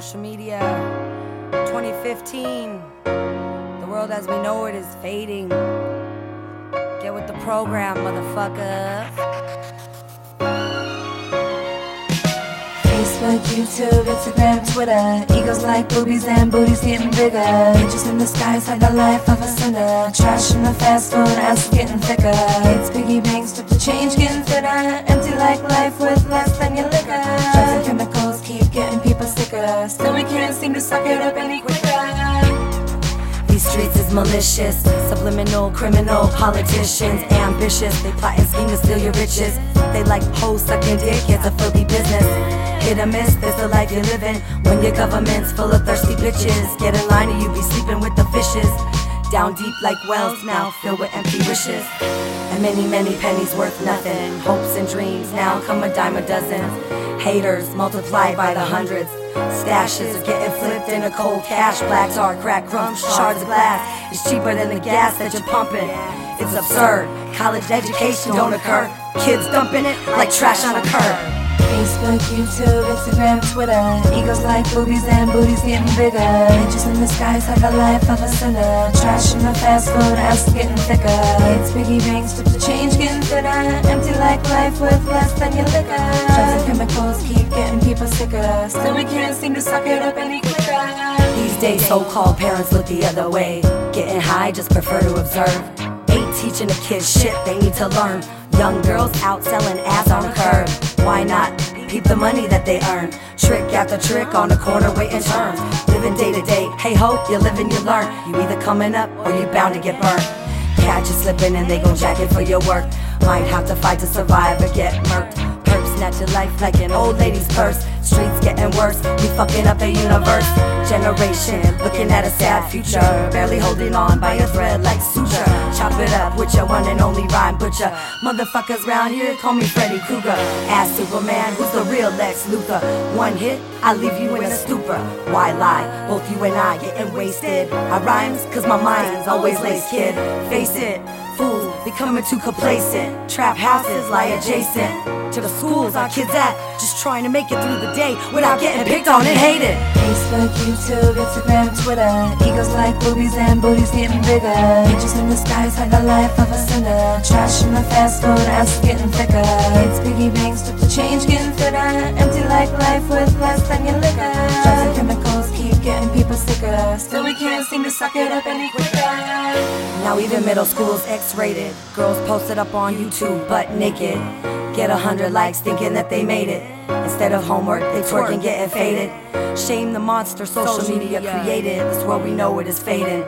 social media. 2015, the world as we know it is fading. Get with the program, motherfucker. Facebook, YouTube, Instagram, Twitter. Egos like boobies and booties getting bigger. Bitches in the skies have the life of a sinner. Trash in the fast food, ass getting thicker. It's piggy banks, took the change, getting thinner. Empty like life with less than your liquor. Drugs and chemicals keep getting people sicker. Still we can't seem to suck it up any quicker. These streets is malicious, subliminal, criminal, politicians, ambitious. They plot and scheme to steal your riches. They like hoes sucking dick, it's a filthy business. Hit or miss, this the life you're living. When your government's full of thirsty bitches, get in line or you be sleeping with the fishes. Down deep like wells now, filled with empty wishes. And many, many pennies worth nothing. Hopes and dreams now come a dime a dozen. Haters multiplied by the hundreds. Stashes are getting flipped into cold cash. Blacks are crack crumbs, shards of glass. It's cheaper than the gas that you're pumping. It's absurd. College education don't occur. Kids dumping it like trash on a curb. Facebook, YouTube, Instagram, Twitter. Egos like boobies and booties getting bigger. Bitches in the skies have a life of a sinner. Trash in the fast food, ass getting thicker. It's piggy banks, took the change getting thinner. Empty like life with less than your liquor. Drugs and chemicals keep getting people sicker. Still we can't seem to suck it up any quicker. These days, so called parents look the other way. Getting high, just prefer to observe. Ain't teaching the kids shit they need to learn. Young girls out selling ass on a curb. Why not? Peep the money that they earn. Trick after trick on the corner waiting turns. Living day to day. Hey ho, you live and you learn. You either coming up or you bound to get burnt. Catch you slipping and they gon' jack it for your work. Might have to fight to survive or get murked. Snatch your life like an old lady's purse. Streets getting worse, we fucking up the universe. Generation looking at a sad future. Barely holding on by a thread like suture. Chop it up with your one and only rhyme butcher. Motherfuckers round here call me Freddy Krueger. Ask Superman, who's the real Lex Luthor? One hit, I leave you in a stupor. Why lie? Both you and I getting wasted. I rhymes cause my mind's always laced, kid. Face it, fools becoming too complacent. Trap houses lie adjacent to the schools our kids at. Just trying to make it through the day without getting picked on and hated. Facebook, YouTube, Instagram, Twitter. Egos like boobies and booties getting bigger. Bitches in the skies have the life of a sinner. Trash in the fast food, ass getting thicker. It's piggy banks, took the change getting thinner. Empty like life with less than your liquor. Drugs and chemicals keep getting people sicker. Still we can't seem to suck it up any quicker. Now even middle school's X-rated. Girls posted up on YouTube butt naked. Get a hundred likes thinking that they made it. Instead of homework, they twerk and getting faded. Shame the monster social media created. This world we know it is fading.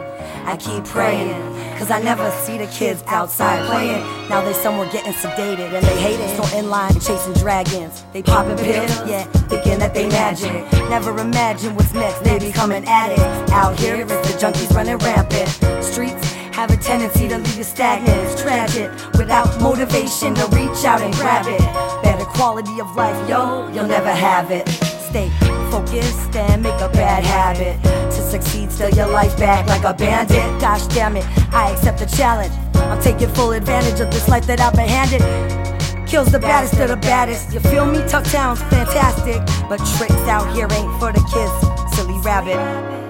I keep praying, cause I never see the kids outside playing. Now they somewhere getting sedated and they hate it. So in line chasing dragons. They popping pills, yeah, thinking that they magic. Never imagine what's next, they becoming addicts. Out here, it's the junkies running rampant. Streets have a tendency to leave you stagnant. It's tragic without motivation to reach out and grab it. Better quality of life, yo, you'll never have it. Stay focused and make a bad habit. To succeed, steal your life back like a bandit. Gosh damn it, I accept the challenge. I'm taking full advantage of this life that I've been handed. Kills the baddest of the baddest. You feel me? Tuck town's fantastic. But tricks out here ain't for the kids. Silly rabbit.